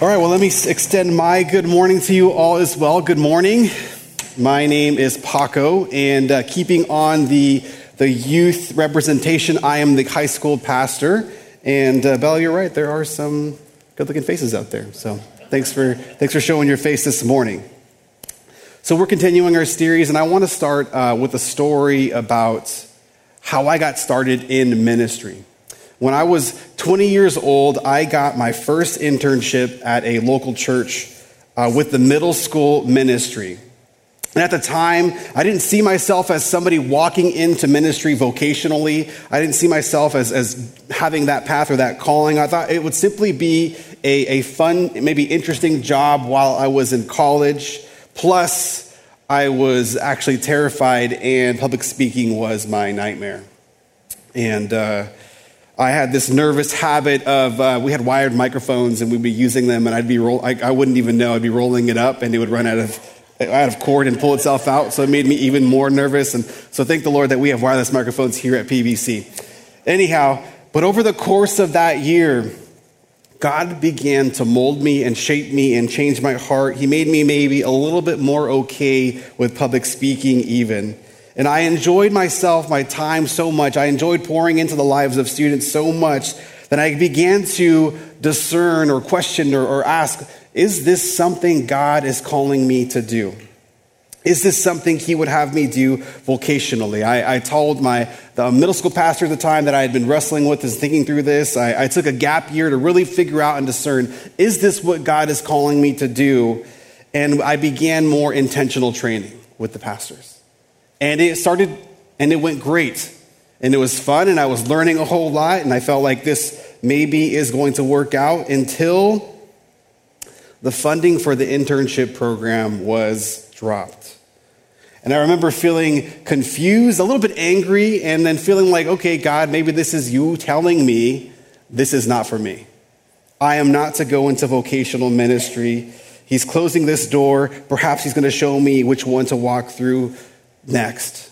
All right, well, let me extend my good morning to you all as well. Good morning. My name is Paco, and uh, keeping on the, the youth representation, I am the high school pastor. And uh, Bella, you're right, there are some good looking faces out there. So thanks for, thanks for showing your face this morning. So we're continuing our series, and I want to start uh, with a story about how I got started in ministry. When I was 20 years old, I got my first internship at a local church uh, with the middle school ministry. And at the time, I didn't see myself as somebody walking into ministry vocationally. I didn't see myself as, as having that path or that calling. I thought it would simply be a, a fun, maybe interesting job while I was in college. Plus, I was actually terrified, and public speaking was my nightmare. And uh, I had this nervous habit of uh, we had wired microphones and we'd be using them, and I'd be roll. I, I, wouldn't even know. I'd be rolling it up, and it would run out of out of cord and pull itself out. So it made me even more nervous. And so thank the Lord that we have wireless microphones here at PBC. Anyhow, but over the course of that year, God began to mold me and shape me and change my heart. He made me maybe a little bit more okay with public speaking, even. And I enjoyed myself, my time so much. I enjoyed pouring into the lives of students so much that I began to discern or question or, or ask is this something God is calling me to do? Is this something he would have me do vocationally? I, I, told my the middle school pastor at the time that I had been wrestling with and thinking through this. I, I took a gap year to really figure out and discern, is this what God is calling me to do? And I began more intentional training with the pastors. And it started and it went great. And it was fun and I was learning a whole lot and I felt like this maybe is going to work out until the funding for the internship program was dropped. And I remember feeling confused, a little bit angry, and then feeling like, okay, God, maybe this is you telling me this is not for me. I am not to go into vocational ministry. He's closing this door. Perhaps he's going to show me which one to walk through next.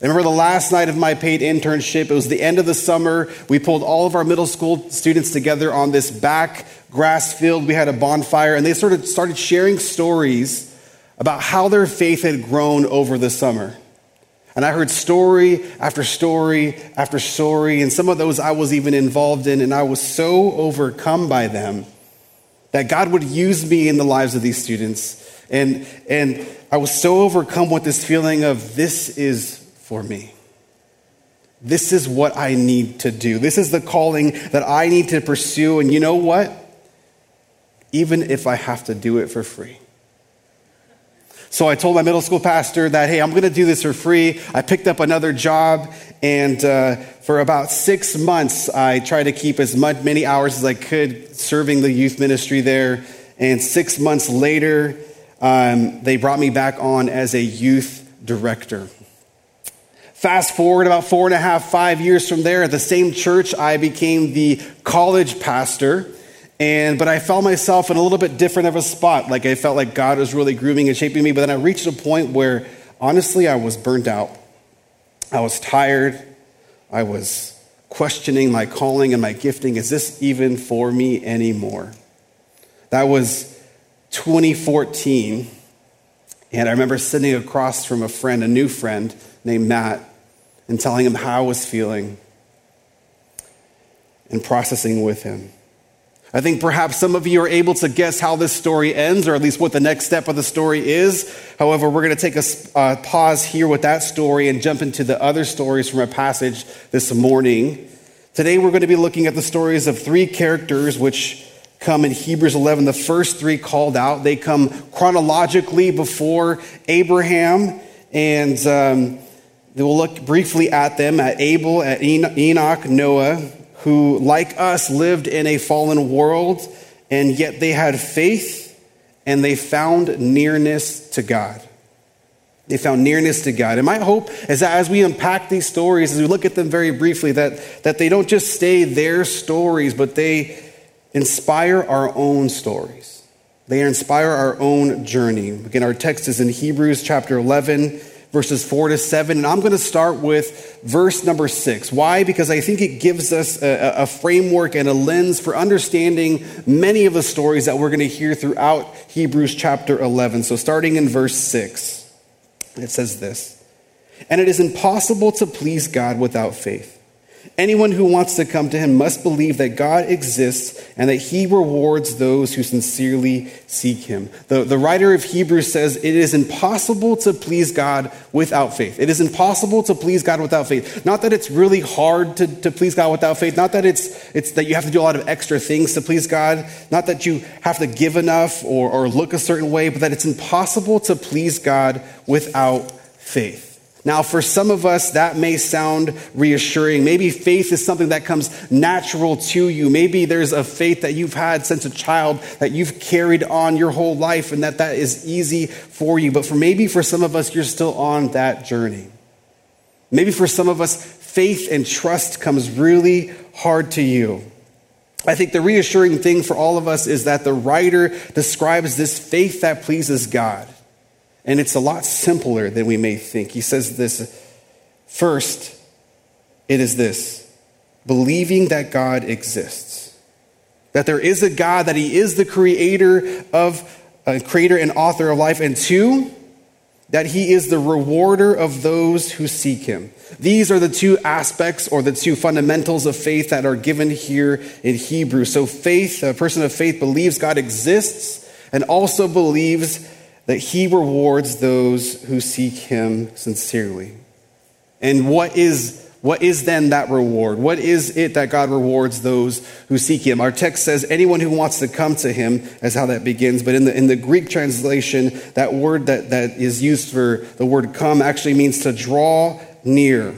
I remember the last night of my paid internship. It was the end of the summer. We pulled all of our middle school students together on this back grass field. We had a bonfire, and they sort of started sharing stories about how their faith had grown over the summer. And I heard story after story after story, and some of those I was even involved in, and I was so overcome by them that God would use me in the lives of these students. And, and I was so overcome with this feeling of this is for me. This is what I need to do. This is the calling that I need to pursue. And you know what? Even if I have to do it for free. So I told my middle school pastor that, hey, I'm going to do this for free. I picked up another job, and uh, for about six months, I tried to keep as much, many hours as I could serving the youth ministry there. And six months later, um, they brought me back on as a youth director. Fast forward about four and a half, five years from there, at the same church, I became the college pastor. And but I found myself in a little bit different of a spot. Like I felt like God was really grooming and shaping me. But then I reached a point where honestly I was burnt out. I was tired. I was questioning my calling and my gifting. Is this even for me anymore? That was 2014, and I remember sitting across from a friend, a new friend named Matt, and telling him how I was feeling and processing with him. I think perhaps some of you are able to guess how this story ends, or at least what the next step of the story is. However, we're going to take a uh, pause here with that story and jump into the other stories from our passage this morning. Today, we're going to be looking at the stories of three characters which come in Hebrews 11. The first three called out, they come chronologically before Abraham, and um, we'll look briefly at them at Abel, at Enoch, Noah, who, like us, lived in a fallen world, and yet they had faith and they found nearness to God. They found nearness to God. And my hope is that as we unpack these stories, as we look at them very briefly, that, that they don't just stay their stories, but they inspire our own stories. They inspire our own journey. Again, our text is in Hebrews chapter 11, verses 4 to 7. And I'm going to start with verse number 6. Why? Because I think it gives us a, a framework and a lens for understanding many of the stories that we're going to hear throughout Hebrews chapter 11. So, starting in verse 6, it says this And it is impossible to please God without faith. Anyone who wants to come to him must believe that God exists and that he rewards those who sincerely seek him. The, the writer of Hebrews says it is impossible to please God without faith. It is impossible to please God without faith. Not that it's really hard to, to please God without faith, not that it's, it's that you have to do a lot of extra things to please God, not that you have to give enough or, or look a certain way, but that it's impossible to please God without faith. Now, for some of us, that may sound reassuring. Maybe faith is something that comes natural to you. Maybe there's a faith that you've had since a child that you've carried on your whole life and that that is easy for you. But for maybe for some of us, you're still on that journey. Maybe for some of us, faith and trust comes really hard to you. I think the reassuring thing for all of us is that the writer describes this faith that pleases God. And it's a lot simpler than we may think. He says this first, it is this believing that God exists, that there is a God, that He is the creator of, uh, creator and author of life, and two, that He is the rewarder of those who seek Him. These are the two aspects or the two fundamentals of faith that are given here in Hebrew. So, faith, a person of faith believes God exists and also believes that he rewards those who seek him sincerely. And what is what is then that reward? What is it that God rewards those who seek him? Our text says anyone who wants to come to him, as how that begins. But in the, in the Greek translation, that word that, that is used for the word come actually means to draw near.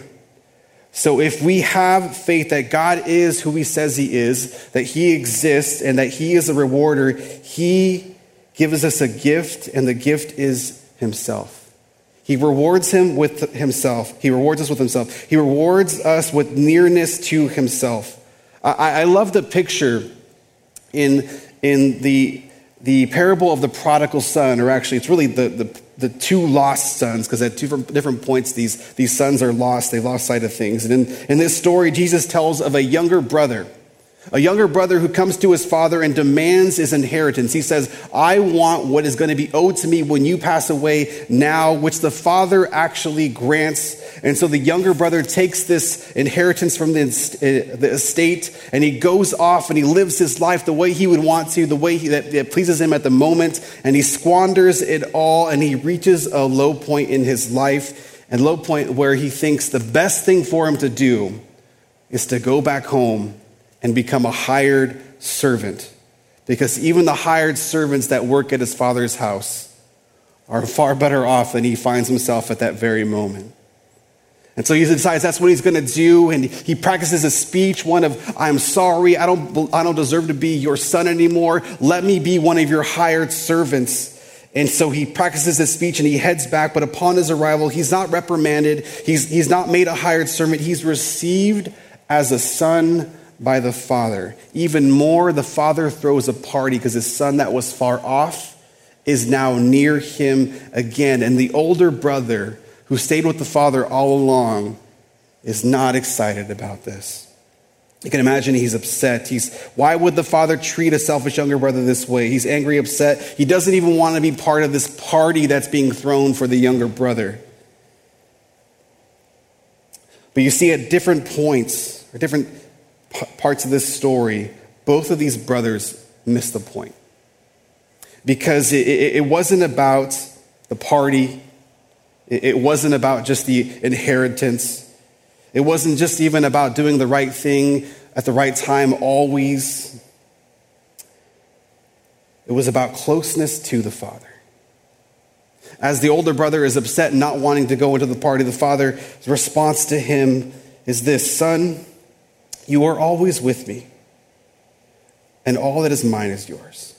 So if we have faith that God is who he says he is, that he exists, and that he is a rewarder, he gives us a gift, and the gift is Himself. He rewards him with himself. He rewards us with himself. He rewards us with nearness to himself. I, I love the picture in, in the, the parable of the prodigal son, or actually, it's really the, the, the two lost sons, because at two different points, these, these sons are lost. They lost sight of things. And in, in this story, Jesus tells of a younger brother a younger brother who comes to his father and demands his inheritance. He says, I want what is going to be owed to me when you pass away now, which the father actually grants. And so the younger brother takes this inheritance from the, uh, the estate and he goes off and he lives his life the way he would want to, the way he, that, that pleases him at the moment. And he squanders it all and he reaches a low point in his life and low point where he thinks the best thing for him to do is to go back home and become a hired servant. Because even the hired servants that work at his father's house are far better off than he finds himself at that very moment. And so he decides that's what he's going to do. And he practices a speech, one of, I'm sorry, I don't, I don't deserve to be your son anymore. Let me be one of your hired servants. And so he practices his speech and he heads back. But upon his arrival, he's not reprimanded. He's, he's not made a hired servant. He's received as a son by the Father. Even more, the Father throws a party because his son that was far off is now near him again. And the older brother, who stayed with the Father all along, is not excited about this. You can imagine he's upset. He's, why would the father treat a selfish younger brother this way? He's angry, upset. He doesn't even want to be part of this party that's being thrown for the younger brother. But you see, at different points, or different parts of this story, both of these brothers missed the point. Because it, it, it wasn't about the party, it, it wasn't about just the inheritance, it wasn't just even about doing the right thing at the right time always. It was about closeness to the Father. As the older brother is upset, not wanting to go into the party, the father's response to him is this Son, you are always with me, and all that is mine is yours.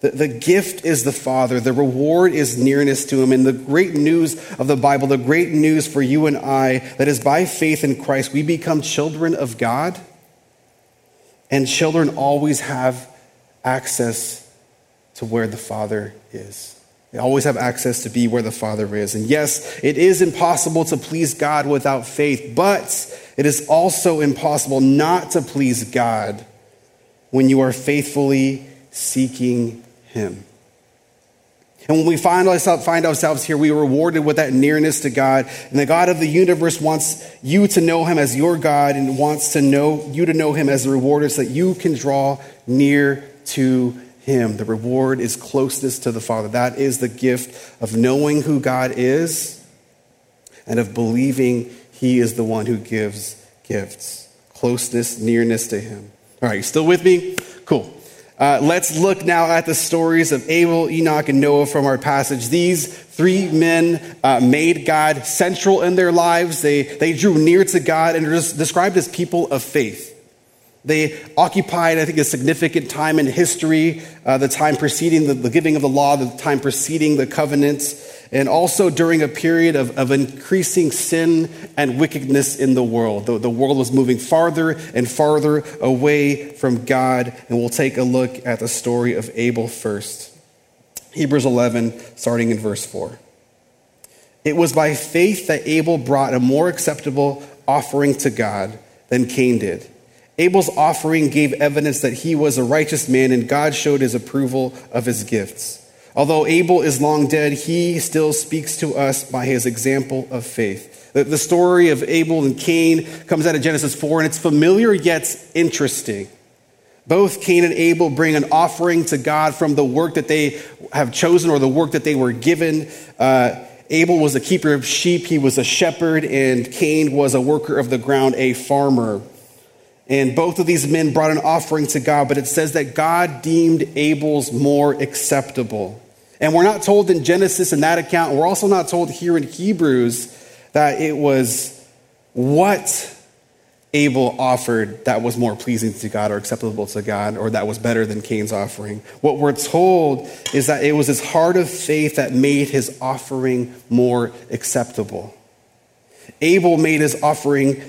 The, the gift is the Father, the reward is nearness to Him. And the great news of the Bible, the great news for you and I, that is by faith in Christ, we become children of God, and children always have access to where the Father is. They always have access to be where the Father is. And yes, it is impossible to please God without faith, but it is also impossible not to please God when you are faithfully seeking Him. And when we find ourselves, here, we are rewarded with that nearness to God. And the God of the universe wants you to know him as your God and wants to know you to know him as the rewarder so that you can draw near to him. The reward is closeness to the Father. That is the gift of knowing who God is and of believing he is the one who gives gifts. Closeness, nearness to him. All right, you still with me? Cool. Uh, let's look now at the stories of Abel, Enoch, and Noah from our passage. These three men uh, made God central in their lives. They, they drew near to God and are described as people of faith. They occupied, I think, a significant time in history, uh, the time preceding the, the, giving of the law, the time preceding the covenants, and also during a period of, of increasing sin and wickedness in the world. The, the world was moving farther and farther away from God, and we'll take a look at the story of Abel first. Hebrews 11, starting in verse 4. It was by faith that Abel brought a more acceptable offering to God than Cain did. Abel's offering gave evidence that he was a righteous man, and God showed his approval of his gifts. Although Abel is long dead, he still speaks to us by his example of faith. The, story of Abel and Cain comes out of Genesis 4, and it's familiar yet interesting. Both Cain and Abel bring an offering to God from the work that they have chosen or the work that they were given. Uh, Abel was a keeper of sheep, he was a shepherd, and Cain was a worker of the ground, a farmer. And both of these men brought an offering to God, but it says that God deemed Abel's more acceptable. And we're not told in Genesis in that account, we're also not told here in Hebrews that it was what Abel offered that was more pleasing to God or acceptable to God or that was better than Cain's offering. What we're told is that it was his heart of faith that made his offering more acceptable. Abel made his offering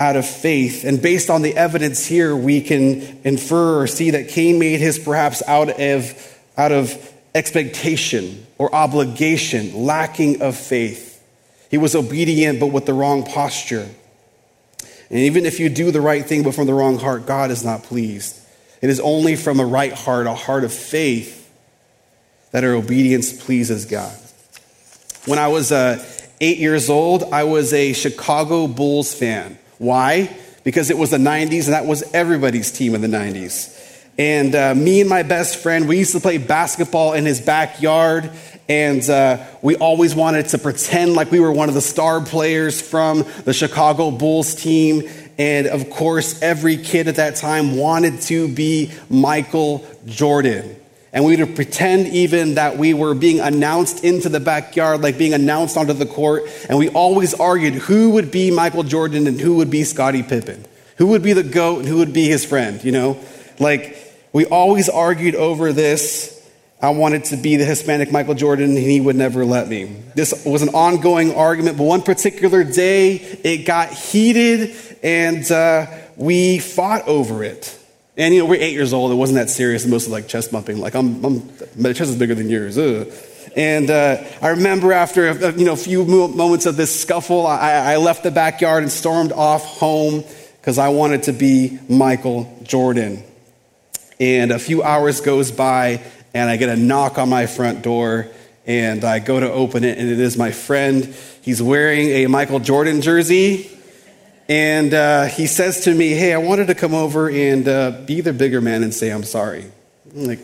out of faith. And based on the evidence here, we can infer or see that Cain made his perhaps out of, out of expectation or obligation, lacking of faith. He was obedient, but with the wrong posture. And even if you do the right thing, but from the wrong heart, God is not pleased. It is only from a right heart, a heart of faith, that our obedience pleases God. When I was uh, eight years old, I was a Chicago Bulls fan. Why? Because it was the 90s and that was everybody's team in the 90s. And uh, me and my best friend, we used to play basketball in his backyard. And uh, we always wanted to pretend like we were one of the star players from the Chicago Bulls team. And of course, every kid at that time wanted to be Michael Jordan. And we would pretend even that we were being announced into the backyard, like being announced onto the court. And we always argued who would be Michael Jordan and who would be Scottie Pippen. Who would be the GOAT and who would be his friend, you know? Like, we always argued over this. I wanted to be the Hispanic Michael Jordan, and he would never let me. This was an ongoing argument, but one particular day it got heated, and uh, we fought over it. And you know, we're eight years old. It wasn't that serious. Mostly like chest bumping. Like I'm, I'm my chest is bigger than yours. Ugh. And uh, I remember after a, you know a few moments of this scuffle, I, I left the backyard and stormed off home because I wanted to be Michael Jordan. And a few hours goes by, and I get a knock on my front door, and I go to open it, and it is my friend. He's wearing a Michael Jordan jersey and uh, he says to me, Hey, I wanted to come over and uh, be the bigger man and say I'm sorry. I'm like,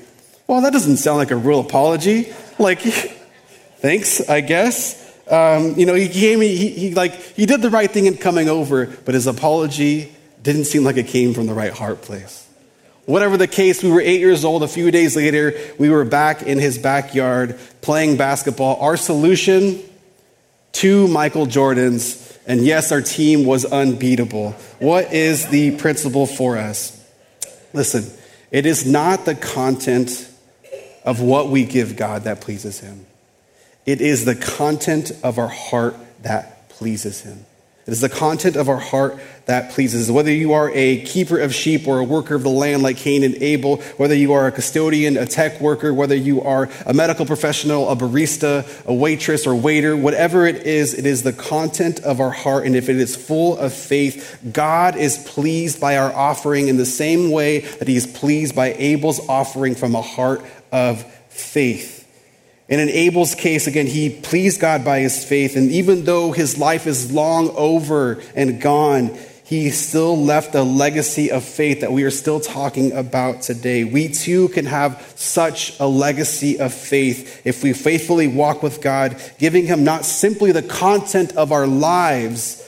Well, that doesn't sound like a real apology. Like, thanks, I guess. Um, you know, he came, he, he, like, he did the right thing in coming over, but his apology didn't seem like it came from the right heart place. Whatever the case, we were eight years old. A few days later, we were back in his backyard playing basketball. Our solution to Michael Jordan's and yes, our team was unbeatable. What is the principle for us? Listen, it is not the content of what we give God that pleases Him, it is the content of our heart that pleases Him. It is the content of our heart that pleases. Whether you are a keeper of sheep or a worker of the land like Cain and Abel, whether you are a custodian, a tech worker, whether you are a medical professional, a barista, a waitress or waiter, whatever it is, it is the content of our heart. And if it is full of faith, God is pleased by our offering in the same way that he is pleased by Abel's offering from a heart of faith. And in Abel's case, again, he pleased God by his faith. And even though his life is long over and gone, he still left a legacy of faith that we are still talking about today. We too can have such a legacy of faith if we faithfully walk with God, giving him not simply the content of our lives,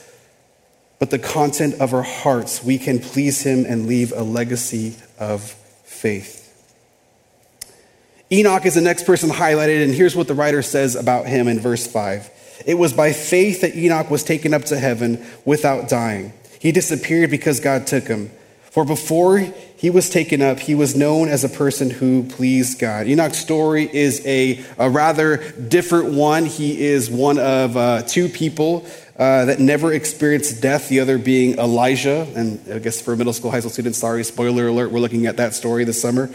but the content of our hearts. We can please him and leave a legacy of faith. Enoch is the next person highlighted, and here's what the writer says about him in verse 5. It was by faith that Enoch was taken up to heaven without dying. He disappeared because God took him. For before he was taken up, he was known as a person who pleased God. Enoch's story is a, a rather different one. He is one of uh, two people uh, that never experienced death, the other being Elijah. And I guess for middle school, high school students, sorry, spoiler alert, we're looking at that story this summer.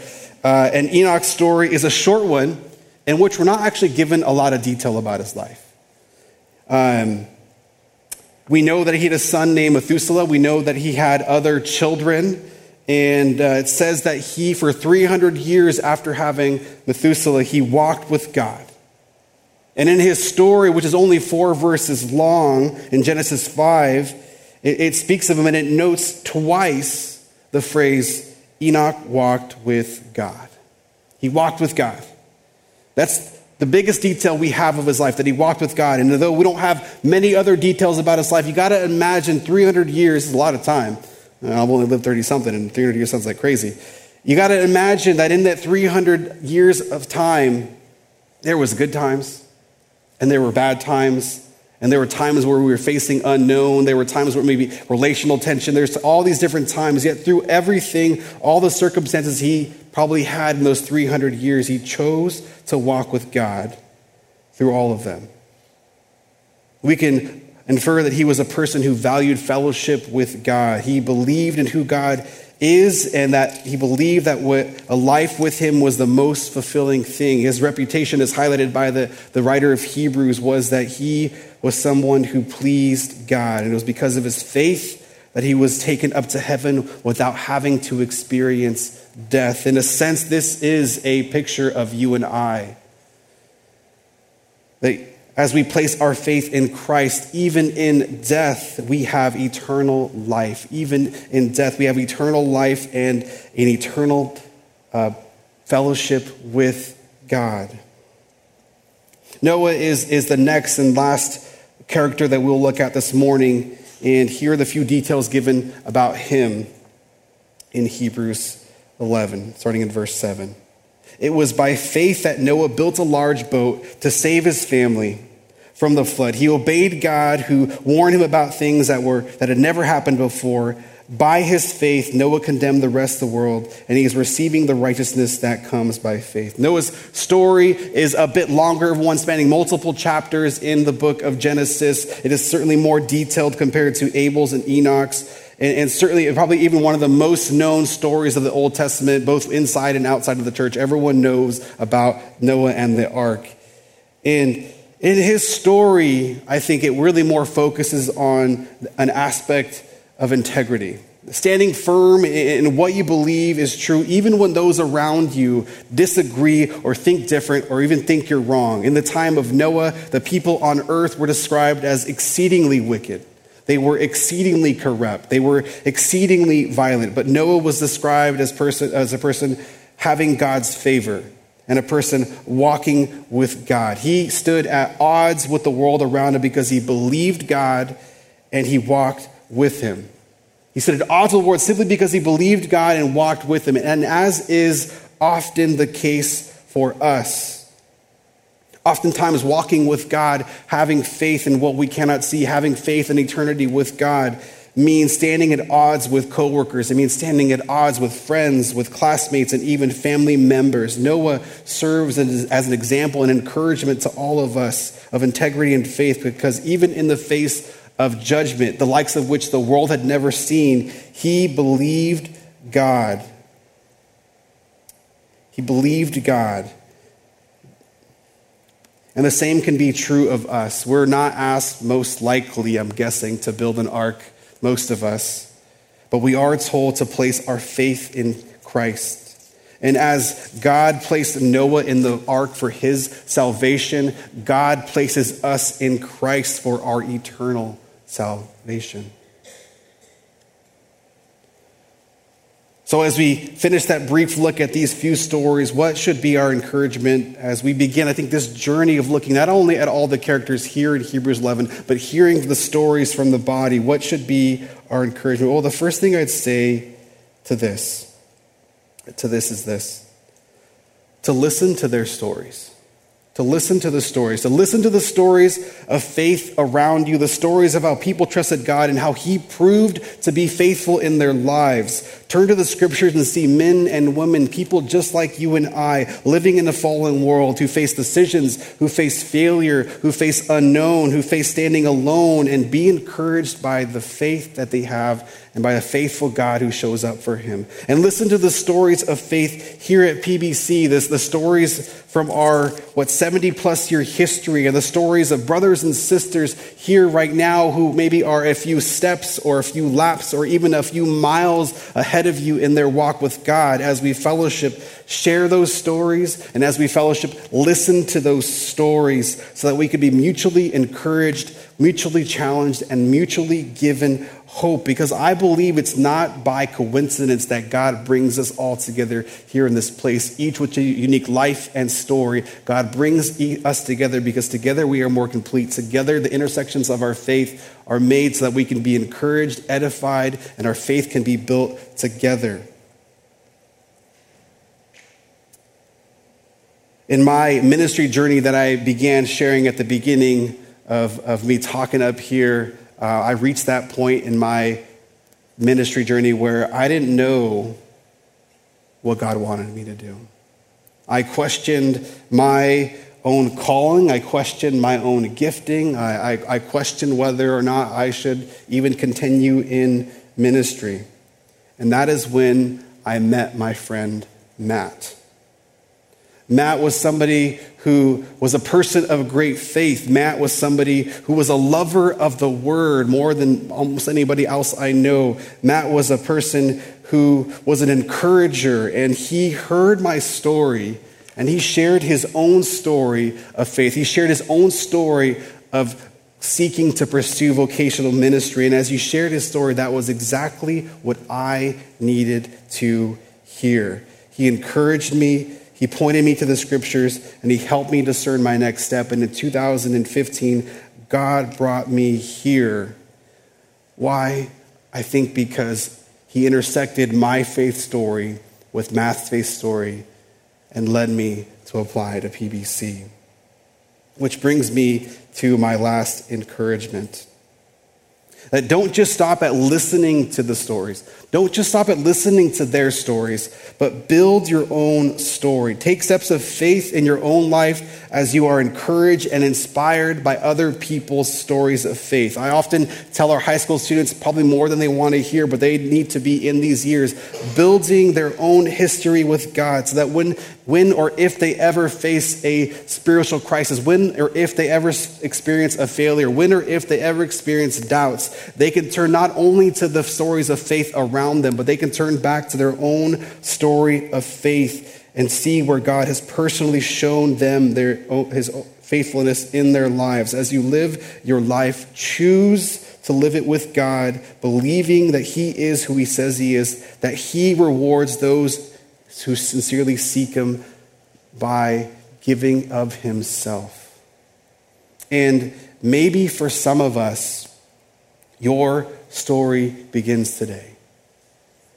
Uh, and Enoch's story is a short one in which we're not actually given a lot of detail about his life. Um, we know that he had a son named Methuselah. We know that he had other children. And uh, it says that he, for 300 years after having Methuselah, he walked with God. And in his story, which is only four verses long in Genesis 5, it, it speaks of him and it notes twice the phrase Enoch walked with God. He walked with God. That's the biggest detail we have of his life, that he walked with God. And although we don't have many other details about his life, you got to imagine 300 years is a lot of time. Uh, I've only lived 30 something, and 300 years sounds like crazy. You got to imagine that in that 300 years of time, there was good times and there were bad times and there were times where we were facing unknown. There were times where maybe relational tension. There's all these different times. Yet through everything, all the circumstances he probably had in those 300 years, he chose to walk with God through all of them. We can infer that he was a person who valued fellowship with God. He believed in who God is and that he believed that what a life with him was the most fulfilling thing. His reputation, as highlighted by the, the writer of Hebrews, was that he was someone who pleased God. And it was because of his faith that he was taken up to heaven without having to experience death. In a sense, this is a picture of you and I. That as we place our faith in Christ, even in death, we have eternal life. Even in death, we have eternal life and an eternal uh, fellowship with God. Noah is, is the next and last character that we'll look at this morning. And here are the few details given about him in Hebrews 11, starting in verse 7. It was by faith that Noah built a large boat to save his family from the flood. He obeyed God who warned him about things that were that had never happened before. By his faith, Noah condemned the rest of the world, and he is receiving the righteousness that comes by faith. Noah's story is a bit longer, one spanning multiple chapters in the book of Genesis. It is certainly more detailed compared to Abel's and Enoch's, and, and certainly probably even one of the most known stories of the Old Testament, both inside and outside of the church. Everyone knows about Noah and the ark. And in his story, I think it really more focuses on an aspect of integrity. Standing firm in what you believe is true, even when those around you disagree or think different or even think you're wrong. In the time of Noah, the people on earth were described as exceedingly wicked. They were exceedingly corrupt. They were exceedingly violent. But Noah was described as, person, as a person having God's favor and a person walking with God. He stood at odds with the world around him because he believed God and he walked with him. He stood at odds with the world simply because he believed God and walked with him. And as is often the case for us, oftentimes walking with God, having faith in what we cannot see, having faith in eternity with God means standing at odds with coworkers. It means standing at odds with friends, with classmates, and even family members. Noah serves as an example and encouragement to all of us of integrity and faith because even in the face of judgment, the likes of which the world had never seen, he believed God. He believed God. And the same can be true of us. We're not asked, most likely, I'm guessing, to build an ark, most of us, but we are told to place our faith in Christ. And as God placed Noah in the ark for his salvation, God places us in Christ for our eternal salvation. So, as we finish that brief look at these few stories, what should be our encouragement as we begin, I think, this journey of looking not only at all the characters here in Hebrews 11, but hearing the stories from the body? What should be our encouragement? Well, the first thing I'd say to this to this is this to listen to their stories. To listen to the stories, to listen to the stories of faith around you, the stories of how people trusted God and how He proved to be faithful in their lives. Turn to the scriptures and see men and women, people just like you and I, living in a fallen world who face decisions, who face failure, who face unknown, who face standing alone, and be encouraged by the faith that they have and by a faithful God who shows up for him. And listen to the stories of faith here at PBC, this, the stories from our, what, 70 plus year history, and the stories of brothers and sisters here right now who maybe are a few steps or a few laps or even a few miles ahead of you in their walk with God as we fellowship. Share those stories, and as we fellowship, listen to those stories so that we could be mutually encouraged, mutually challenged, and mutually given hope because I believe it's not by coincidence that God brings us all together here in this place, each with a unique life and story. God brings us together because together we are more complete. Together, the intersections of our faith are made so that we can be encouraged, edified, and our faith can be built together. In my ministry journey that I began sharing at the beginning of, of me talking up here, uh, I reached that point in my ministry journey where I didn't know what God wanted me to do. I questioned my own calling. I questioned my own gifting. I, I, I, questioned whether or not I should even continue in ministry. And that is when I met my friend Matt. Matt was somebody who was a person of great faith. Matt was somebody who was a lover of the word more than almost anybody else I know. Matt was a person who was an encourager, and he heard my story and he shared his own story of faith. He shared his own story of seeking to pursue vocational ministry. And as he shared his story, that was exactly what I needed to hear. He encouraged me he pointed me to the scriptures and he helped me discern my next step. And in 2015, God brought me here. Why? I think because he intersected my faith story with Matt's faith story and led me to apply to PBC. Which brings me to my last encouragement. That don't just stop at listening to the stories. Don't just stop at listening to their stories, but build your own story. Take steps of faith in your own life as you are encouraged and inspired by other people's stories of faith. I often tell our high school students, probably more than they want to hear, but they need to be in these years, building their own history with God so that when, when or if they ever face a spiritual crisis, when or if they ever experience a failure, when or if they ever experience doubts, they can turn not only to the stories of faith around around them, but they can turn back to their own story of faith and see where God has personally shown them their, his faithfulness in their lives. As you live your life, choose to live it with God, believing that He is who He says He is, that He rewards those who sincerely seek Him by giving of Himself. And maybe for some of us, your story begins today.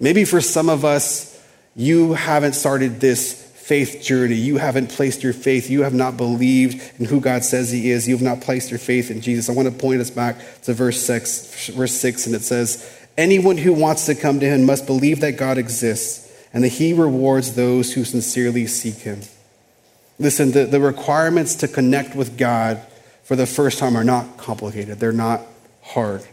Maybe for some of us, you haven't started this faith journey. You haven't placed your faith. You have not believed in who God says He is. You have not placed your faith in Jesus. I want to point us back to verse six, verse six, and it says, "Anyone who wants to come to Him must believe that God exists and that He rewards those who sincerely seek Him." Listen, the, the requirements to connect with God for the first time are not complicated. They're not hard.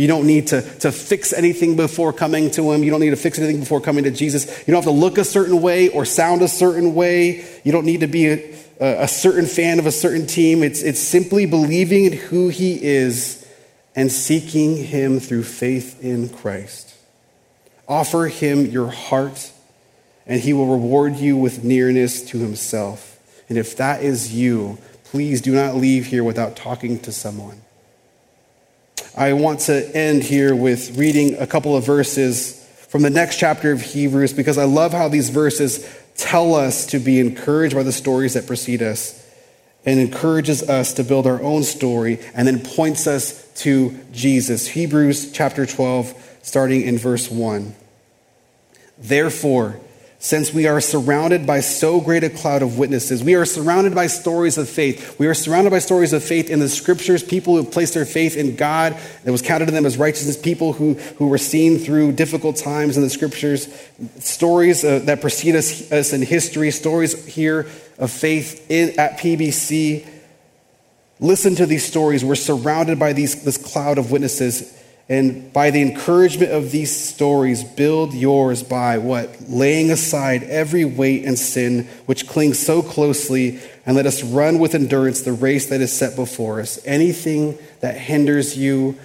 You don't need to, to fix anything before coming to Him. You don't need to fix anything before coming to Jesus. You don't have to look a certain way or sound a certain way. You don't need to be a, a certain fan of a certain team. It's, it's simply believing in who He is and seeking Him through faith in Christ. Offer Him your heart, and He will reward you with nearness to Himself. And if that is you, please do not leave here without talking to someone. I want to end here with reading a couple of verses from the next chapter of Hebrews because I love how these verses tell us to be encouraged by the stories that precede us and encourages us to build our own story and then points us to Jesus. Hebrews chapter 12, starting in verse 1. Therefore, since we are surrounded by so great a cloud of witnesses. We are surrounded by stories of faith. We are surrounded by stories of faith in the scriptures, people who have placed their faith in God that was counted to them as righteousness, people who, who were seen through difficult times in the scriptures, stories uh, that precede us, us in history, stories here of faith in, at PBC. Listen to these stories. We're surrounded by these, this cloud of witnesses. And by the encouragement of these stories, build yours by what? Laying aside every weight and sin which clings so closely, and let us run with endurance the race that is set before us. Anything that hinders you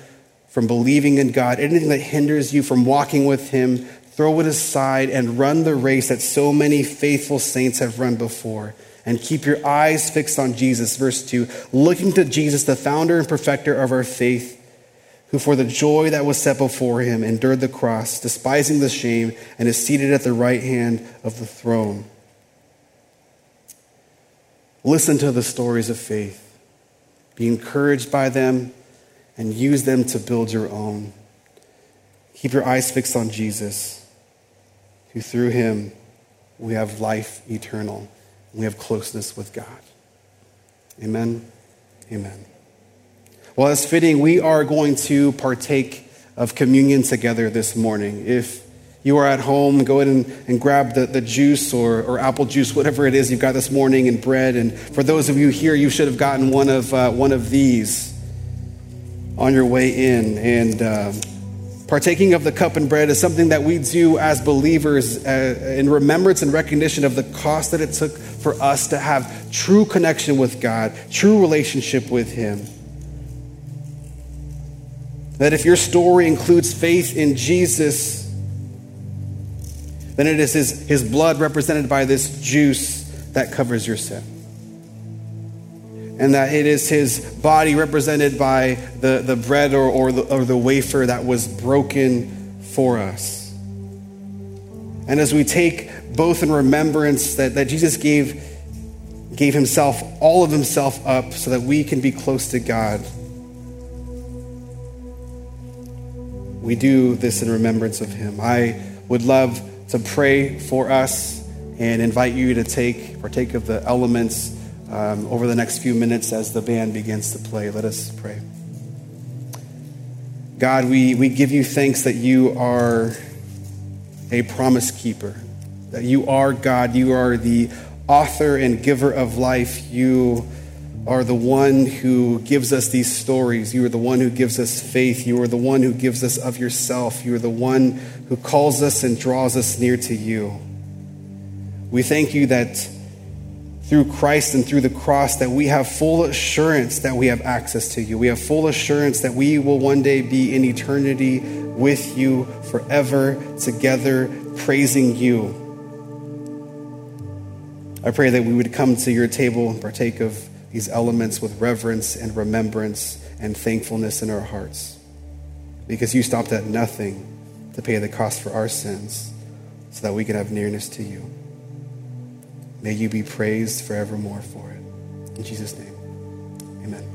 from believing in God, anything that hinders you from walking with Him, throw it aside and run the race that so many faithful saints have run before. And keep your eyes fixed on Jesus. Verse 2 looking to Jesus, the founder and perfecter of our faith who for the joy that was set before him endured the cross, despising the shame, and is seated at the right hand of the throne. Listen to the stories of faith. Be encouraged by them and use them to build your own. Keep your eyes fixed on Jesus, who through him we have life eternal. We have closeness with God. Amen. Amen. Well, as fitting, we are going to partake of communion together this morning. If you are at home, go ahead and, and grab the, the juice or, or apple juice, whatever it is you've got this morning, and bread. And for those of you here, you should have gotten one of, uh, one of these on your way in. And uh, partaking of the cup and bread is something that we do as believers uh, in remembrance and recognition of the cost that it took for us to have true connection with God, true relationship with Him. That if your story includes faith in Jesus, then it is his, his blood represented by this juice that covers your sin. And that it is his body represented by the, the bread or, or, the, or the wafer that was broken for us. And as we take both in remembrance that, that Jesus gave, gave himself, all of himself up so that we can be close to God we do this in remembrance of him. I would love to pray for us and invite you to take partake of the elements um, over the next few minutes as the band begins to play. Let us pray. God, we, we give you thanks that you are a promise keeper, that you are God, you are the author and giver of life. You are the one who gives us these stories. You are the one who gives us faith. You are the one who gives us of yourself. You are the one who calls us and draws us near to you. We thank you that through Christ and through the cross that we have full assurance that we have access to you. We have full assurance that we will one day be in eternity with you forever together praising you. I pray that we would come to your table and partake of these elements with reverence and remembrance and thankfulness in our hearts. Because you stopped at nothing to pay the cost for our sins so that we can have nearness to you. May you be praised forevermore for it. In Jesus' name, amen.